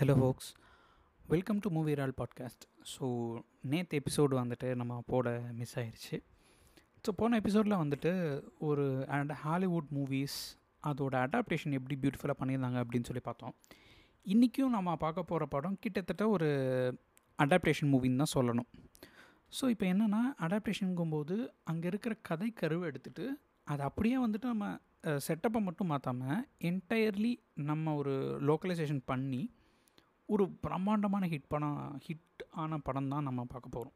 Hello folks welcome to movie roll podcast so நேற்று episode வந்துட்டு நம்ம போட மிஸ் ஆயிடுச்சு ஸோ போன எபிசோடில் வந்துட்டு ஒரு அண்ட் ஹாலிவுட் மூவிஸ் அதோட அடாப்டேஷன் எப்படி பியூட்டிஃபுல்லாக பண்ணியிருந்தாங்க அப்படின்னு சொல்லி பார்த்தோம். இன்றைக்கும் நம்ம பார்க்க போகிற படம் கிட்டத்தட்ட ஒரு அடாப்டேஷன் மூவின்னு தான் சொல்லணும். ஸோ இப்போ என்னென்னா அடாப்டேஷனுங்கும்போது அங்கே இருக்கிற கதை கருவை எடுத்துகிட்டு அதை அப்படியே வந்துட்டு நம்ம செட்டப்பை மட்டும் மாற்றாமல் என்டையர்லி நம்ம ஒரு லோக்கலைசேஷன் பண்ணி ஒரு பிரம்மாண்டமான ஹிட் படம் ஹிட் ஆன படம் தான் நம்ம பார்க்க போகிறோம்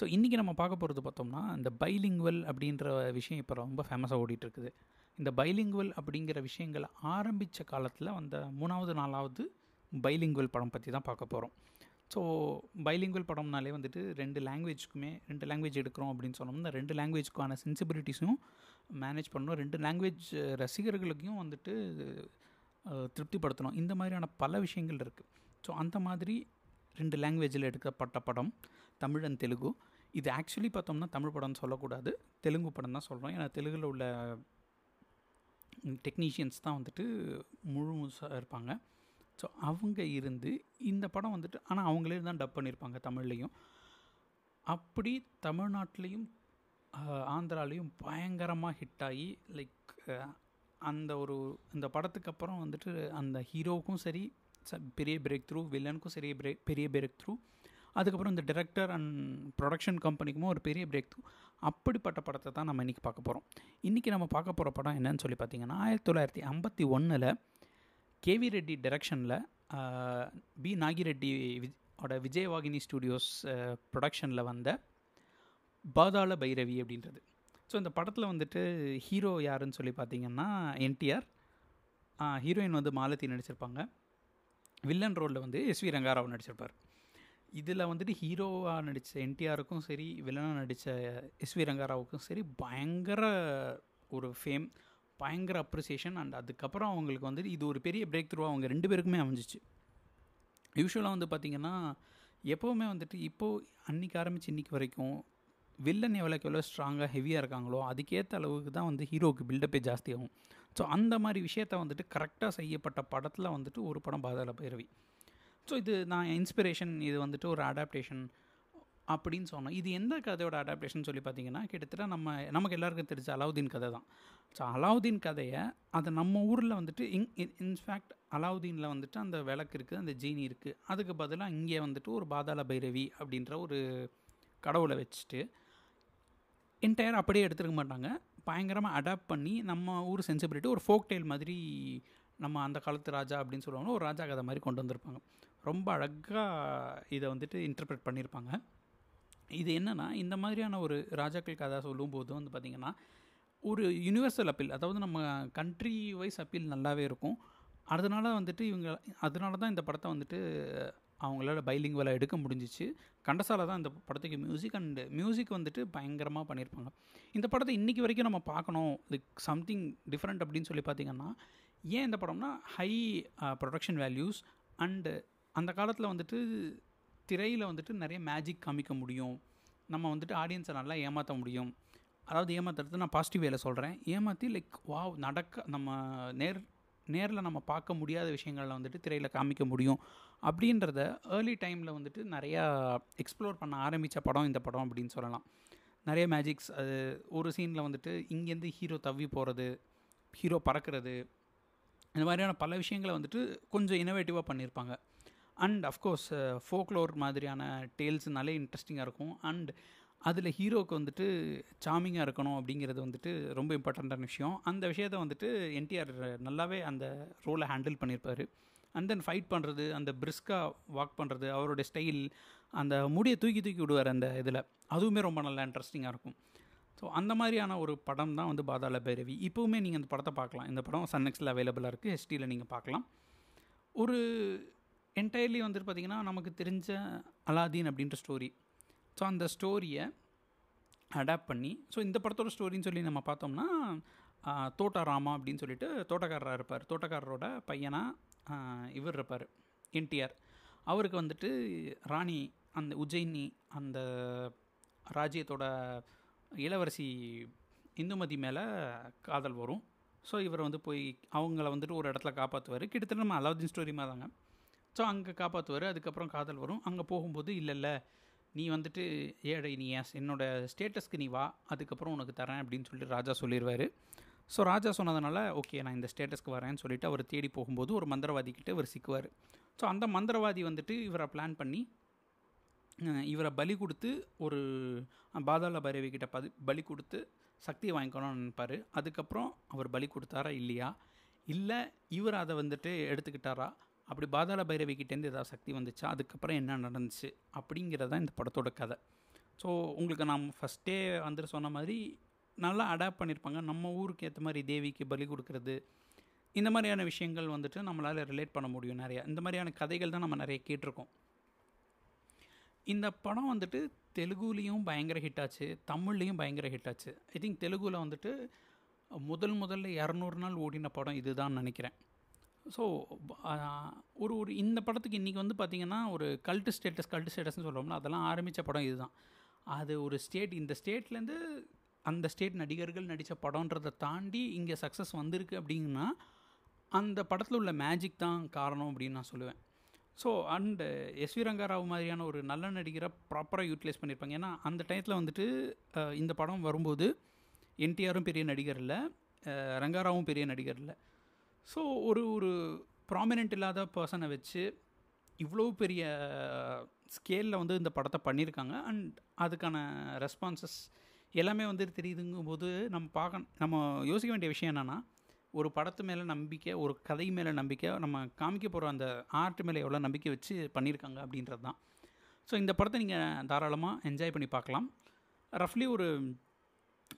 ஸோ இன்றைக்கி நம்ம பார்க்க போகிறது பார்த்தோம்னா இந்த பைலிங்குவல் அப்படின்ற விஷயம் இப்போ ரொம்ப ஃபேமஸாக ஓடிட்டுருக்குது. இந்த பைலிங்குவல் அப்படிங்கிற விஷயங்கள் ஆரம்பித்த காலத்தில் வந்த மூணாவது நாலாவது பைலிங்குவல் படம் பற்றி தான் பார்க்க போகிறோம் ஸோ பைலிங்குவல் படம்னாலே வந்துட்டு ரெண்டு லாங்குவேஜ்க்குமே ரெண்டு லாங்குவேஜ் எடுக்கிறோம் அப்படின்னு சொன்னோம்னா ரெண்டு லாங்குவேஜ்க்கான சென்சிபிலிட்டிஸும் மேனேஜ் பண்ணணும். ரெண்டு லாங்குவேஜ் ரசிகர்களுக்கும் வந்துட்டு திருப்திப்படுத்தணும். இந்த மாதிரியான பல விஷயங்கள் இருக்குது ஸோ அந்த மாதிரி ரெண்டு லாங்குவேஜில் எடுக்கப்பட்ட படம் தமிழ் அண்ட் தெலுங்கு. இது ஆக்சுவலி பார்த்தோம்னா தமிழ் படம்னு சொல்லக்கூடாது. தெலுங்கு படம் தான் சொல்கிறோம் ஏன்னா தெலுங்கில் உள்ள டெக்னீஷியன்ஸ் தான் வந்துட்டு முழு முழுசாக இருப்பாங்க. ஸோ அவங்க இருந்து இந்த படம் வந்துட்டு ஆனால் அவங்களே தான் டப் பண்ணியிருப்பாங்க தமிழ்லேயும். அப்படி தமிழ்நாட்டிலையும் ஆந்திராலேயும் பயங்கரமாக ஹிட் ஆகி லைக் அந்த ஒரு இந்த படத்துக்கு அப்புறம் வந்துட்டு அந்த ஹீரோவுக்கும் சரி பெரிய பிரேக் த்ரூ வில்லனுக்கும் சரி பிரேக் பெரிய பிரேக் த்ரூ அதுக்கப்புறம் இந்த டிரெக்டர் அண்ட் ப்ரொடக்ஷன் கம்பெனிக்குமே ஒரு பெரிய பிரேக் த்ரூ அப்படிப்பட்ட படத்தை தான் நம்ம இன்றைக்கி பார்க்க போகிறோம் இன்றைக்கி நம்ம பார்க்க போகிற படம் என்னன்னு சொல்லி பார்த்தீங்கன்னா ஆயிரத்தி தொள்ளாயிரத்தி ஐம்பத்தி ஒன்றில் கேவி ரெட்டி டைரக்ஷனில் பி நாகிரெட்டி ஓட விஜயவாகினி ஸ்டூடியோஸ் ப்ரொடக்ஷனில் வந்த பாதாள பைரவி அப்படின்றது. ஸோ இந்த படத்தில் வந்துட்டு ஹீரோ யாருன்னு சொல்லி பார்த்தீங்கன்னா என்டிஆர். ஹீரோயின் வந்து மாலதி நடிச்சிருப்பாங்க. வில்லன் ரோலில் வந்து எஸ் வி ரங்காராவ் நடிச்சிருப்பார். இதில் வந்துட்டு ஹீரோவாக நடித்த என்டிஆருக்கும் சரி வில்லனாக நடித்த எஸ் வி ரங்காராவுக்கும் சரி பயங்கர ஒரு ஃபேம் பயங்கர அப்ரிசியேஷன் அண்ட் அதுக்கப்புறம் அவங்களுக்கு வந்துட்டு இது ஒரு பெரிய பிரேக் த்ரூவாக அவங்க ரெண்டு பேருக்குமே அமைஞ்சிச்சு. யூஸ்வலாக வந்து பார்த்திங்கன்னா எப்போவுமே வந்துட்டு இப்போது அன்றைக்கி ஆரம்பித்து இன்றைக்கி வரைக்கும் வில்லன் எவ்வளோக்கு எவ்வளோ ஸ்ட்ராங்காக ஹெவியாக இருக்காங்களோ அதுக்கேற்ற அளவுக்கு தான் வந்து ஹீரோவுக்கு பில்டப்பே ஜாஸ்தியாகும் ஸோ அந்த மாதிரி விஷயத்த வந்துட்டு கரெக்டாக செய்யப்பட்ட படத்தில் வந்துட்டு ஒரு படம் பாதாள பைரவி ஸோ இது நான் இன்ஸ்பிரேஷன் இது வந்துட்டு ஒரு அடாப்டேஷன் அப்படின்னு சொன்னோம். இது எந்த கதையோட அடாப்டேஷன் சொல்லி பார்த்தீங்கன்னா கிட்டத்தட்ட நம்ம நமக்கு எல்லாருக்கும் தெரிஞ்ச அலாவுதீன் கதை தான். ஸோ அலாவுதீன் கதையை அதை நம்ம ஊரில் வந்துட்டு இங் இன்ஃபேக்ட் அலாவுதீனில் வந்துட்டு அந்த விளக்கு இருக்குது அந்த ஜீனி இருக்குது அதுக்கு பதிலாக இங்கே வந்துட்டு ஒரு பாதாள பைரவி அப்படின்ற ஒரு கடவுளை வச்சுட்டு என்டையர் அப்படியே எடுத்துருக்க மாட்டாங்க. பயங்கரமாக அடாப்ட் பண்ணி நம்ம ஊர் சென்சிபிலிட்டி ஒரு ஃபோக் டெய்ல் மாதிரி நம்ம அந்த காலத்து ராஜா அப்படின்னு சொல்லுவாங்க ஒரு ராஜா கதை மாதிரி கொண்டு வந்திருப்பாங்க. ரொம்ப அழகாக இதை வந்துட்டு இன்டர்பிரட் பண்ணியிருப்பாங்க இது என்னென்னா இந்த மாதிரியான ஒரு ராஜாக்கள் கதை சொல்லும்போது வந்து பார்த்திங்கன்னா ஒரு யூனிவர்சல் அப்பீல் அதாவது நம்ம கண்ட்ரி வைஸ் அப்பீல் நல்லாவே இருக்கும். அதனால வந்துட்டு இவங்க அதனால தான் இந்த படத்தை வந்துட்டு அவங்களால பைலிங்குவலை எடுக்க முடிஞ்சிச்சு. கண்டசால தான் இந்த படத்துக்கு மியூசிக் அண்டு மியூசிக் வந்துட்டு பயங்கரமாக பண்ணியிருப்பாங்க இந்த படத்தை இன்றைக்கி வரைக்கும் நம்ம பார்க்கணும். லைக் சம்திங் டிஃப்ரெண்ட் அப்படின்னு சொல்லி பார்த்திங்கன்னா ஏன் இந்த படம்னா ஹை ப்ரொடக்ஷன் வேல்யூஸ் அண்டு அந்த காலத்தில் வந்துட்டு திரையில் வந்துட்டு நிறைய மேஜிக் காமிக்க முடியும். நம்ம வந்துட்டு ஆடியன்ஸை நல்லா ஏமாற்ற முடியும். அதாவது ஏமாத்துறது நான் பாசிட்டிவ் வேலை சொல்கிறேன் ஏமாற்றி லைக் வாவ் நடக்க நம்ம நேர் நேரில் நம்ம பார்க்க முடியாத விஷயங்களில் வந்துட்டு திரையில் காமிக்க முடியும். அப்படின்றத ஏர்லி டைமில் வந்துட்டு நிறையா எக்ஸ்ப்ளோர் பண்ண ஆரம்பித்த படம் இந்த படம் அப்படின்னு சொல்லலாம். நிறைய மேஜிக்ஸ் அது ஒரு சீனில் வந்துட்டு இங்கேருந்து ஹீரோ தவி போகிறது ஹீரோ பறக்கிறது இந்த மாதிரியான பல விஷயங்களை வந்துட்டு கொஞ்சம் இனோவேட்டிவாக பண்ணியிருப்பாங்க அண்ட் அஃப்கோர்ஸ் ஃபோக்லோர் மாதிரியான டேல்ஸ்னாலே இன்ட்ரெஸ்டிங்காக இருக்கும். அண்ட் அதில் ஹீரோவுக்கு வந்துட்டு சாமிங்காக இருக்கணும் அப்படிங்கிறது வந்துட்டு ரொம்ப இம்பார்ட்டண்ட்டான விஷயம். அந்த விஷயத்தை வந்துட்டு என்டிஆர் நல்லாவே அந்த ரோலை ஹேண்டில் பண்ணியிருப்பார் அண்ட் தென் ஃபைட் பண்ணுறது அந்த பிரிஸ்காக வாக் பண்ணுறது அவருடைய ஸ்டைல் அந்த முடியை தூக்கி தூக்கி விடுவார் அந்த இதில். அதுவுமே ரொம்ப நல்லா இன்ட்ரெஸ்டிங்காக இருக்கும். ஸோ அந்த மாதிரியான ஒரு படம் தான் வந்து பாதாள பைரவி. இப்போவுமே நீங்கள் அந்த படத்தை பார்க்கலாம். இந்த படம் சன்னெக்ஸில் அவைலபிளாக இருக்குது ஹெச்டியில் நீங்கள் பார்க்கலாம். ஒரு என்டையர்லி வந்துட்டு பார்த்திங்கன்னா நமக்கு தெரிஞ்ச அலாதீன் அப்படின்ற ஸ்டோரி ஸோ அந்த ஸ்டோரியை அடாப்ட் பண்ணி ஸோ இந்த படத்தோட ஸ்டோரின்னு சொல்லி நம்ம பார்த்தோம்னா தோட்டாராமா அப்படின்னு சொல்லிட்டு தோட்டக்காரராக இருப்பார். தோட்டக்காரரோட பையனாக இவர் இருப்பார் என்டிஆர். அவருக்கு வந்துட்டு ராணி அந்த உஜ்ஜயினி அந்த ராஜ்யத்தோட இளவரசி இந்துமதி மேலே காதல் வரும். ஸோ இவர் வந்து போய் அவங்கள வந்துட்டு ஒரு இடத்துல காப்பாற்றுவார் கிட்டத்தட்ட நம்ம அலாவுதீன் ஸ்டோரி மாதிரி தாங்க ஸோ அங்கே காப்பாற்றுவார் அதுக்கப்புறம் காதல் வரும். அங்கே போகும்போது இல்லை இல்லை. நீ வந்துட்டு ஏழை நீ என்னோடய ஸ்டேட்டஸ்க்கு நீ வா அதுக்கப்புறம் உனக்கு தரேன் அப்படின்னு சொல்லிட்டு ராஜா சொல்லிடுவார் ஸோ ராஜா சொன்னதுனால ஓகே நான் இந்த ஸ்டேட்டஸ்க்கு வரேன்னு சொல்லிட்டு அவர் தேடி போகும்போது ஒரு மந்திரவாதிக்கிட்ட இவர் சிக்குவார். ஸோ அந்த மந்திரவாதி வந்துட்டு இவரை பிளான் பண்ணி இவரை பலி கொடுத்து ஒரு பாதாள பைரவி கிட்ட பதி பலி கொடுத்து சக்தியை வாங்கிக்கணும்னு நினைப்பார். அதுக்கப்புறம் அவர் பலி கொடுத்தாரா இல்லையா? இல்லை இவர் அதை வந்துட்டு எடுத்துக்கிட்டாரா? அப்படி பாதாள பைரவி கிட்டேருந்து ஏதாவது சக்தி வந்துச்சா அதுக்கப்புறம் என்ன நடந்துச்சு அப்படிங்கிறது தான் இந்த படத்தோட கதை. ஸோ உங்களுக்கு நான் ஃபஸ்ட்டே வந்துட்டு சொன்ன மாதிரி நல்லா அடாப்ட் பண்ணியிருப்பாங்க. நம்ம ஊருக்கு ஏற்ற மாதிரி தேவிக்கு பலி கொடுக்கறது இந்த மாதிரியான விஷயங்கள் வந்துட்டு நம்மளால் ரிலேட் பண்ண முடியும் நிறையா. இந்த மாதிரியான கதைகள் தான் நம்ம நிறைய கேட்டிருக்கோம். இந்த படம் வந்துட்டு தெலுங்குலேயும் பயங்கர ஹிட் ஆச்சு தமிழ்லேயும் பயங்கர ஹிட் ஆச்சு. ஐ திங்க் தெலுங்குவில் வந்துட்டு முதல் முதல்ல இரநூறு நாள் ஓடின படம் இதுதான் நினைக்கிறேன். ஸோ ஒரு ஒரு இந்த படத்துக்கு இன்றைக்கி வந்து பார்த்திங்கன்னா ஒரு கல்ட்டு ஸ்டேட்டஸ் கல்ட்டு ஸ்டேட்டஸ்னு சொல்கிறோம்ல அதெல்லாம் ஆரம்பித்த படம் இதுதான். அது ஒரு ஸ்டேட் இந்த ஸ்டேட்லேருந்து அந்த ஸ்டேட் நடிகர்கள் நடித்த படம்ன்றதை தாண்டி இங்கே சக்ஸஸ் வந்திருக்கு அப்படின்னா அந்த படத்தில் உள்ள மேஜிக் தான் காரணம் அப்படின்னு நான் சொல்லுவேன். ஸோ அண்டு எஸ்வி ரங்காராவ் மாதிரியான ஒரு நல்ல நடிகரை ப்ராப்பராக யூட்டிலைஸ் பண்ணியிருப்பாங்க ஏன்னா அந்த டயத்தில் வந்துட்டு இந்த படம் வரும்போது என்டிஆரும் பெரிய நடிகர் இல்லை ரங்காராவும் பெரிய நடிகர் இல்லை. ஸோ ஒரு ஒரு ப்ராமினென்ட் இல்லாத பர்சனை வச்சு இவ்வளோ பெரிய uh, ஸ்கேலில் வந்து இந்த படத்தை பண்ணியிருக்காங்க அண்ட் அதுக்கான ரெஸ்பான்சஸ் எல்லாமே வந்து தெரியுதுங்கும் போது நம்ம பார்க்க நம்ம யோசிக்க வேண்டிய விஷயம் என்னென்னா ஒரு படத்து மேலே நம்பிக்கை ஒரு கதை மேலே நம்பிக்கை நம்ம காமிக்க போகிற அந்த ஆர்ட் மேலே எவ்வளோ நம்பிக்கை வச்சு பண்ணியிருக்காங்க அப்படின்றது தான். ஸோ இந்த படத்தை நீங்கள் தாராளமாக என்ஜாய் பண்ணி பார்க்கலாம். ரஃப்லி ஒரு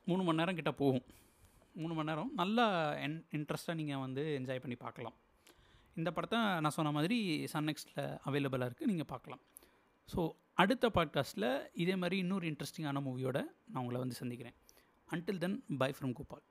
மூணு மணி நேரம் கிட்ட போகும். மூணு மணி நேரம் நல்லா என் இன்ட்ரெஸ்ட்டாக நீங்கள் வந்து என்ஜாய் பண்ணி பார்க்கலாம். இந்த படத்தை நான் சொன்ன மாதிரி சன் நெக்ஸ்ட்டில் அவைலபிளாக இருக்குது நீங்கள் பார்க்கலாம். ஸோ அடுத்த பாட்காஸ்ட்டில் இதே மாதிரி இன்னொரு இன்ட்ரெஸ்டிங்கான மூவியோட நான் உங்களை வந்து சந்திக்கிறேன். Until then bye from Gopal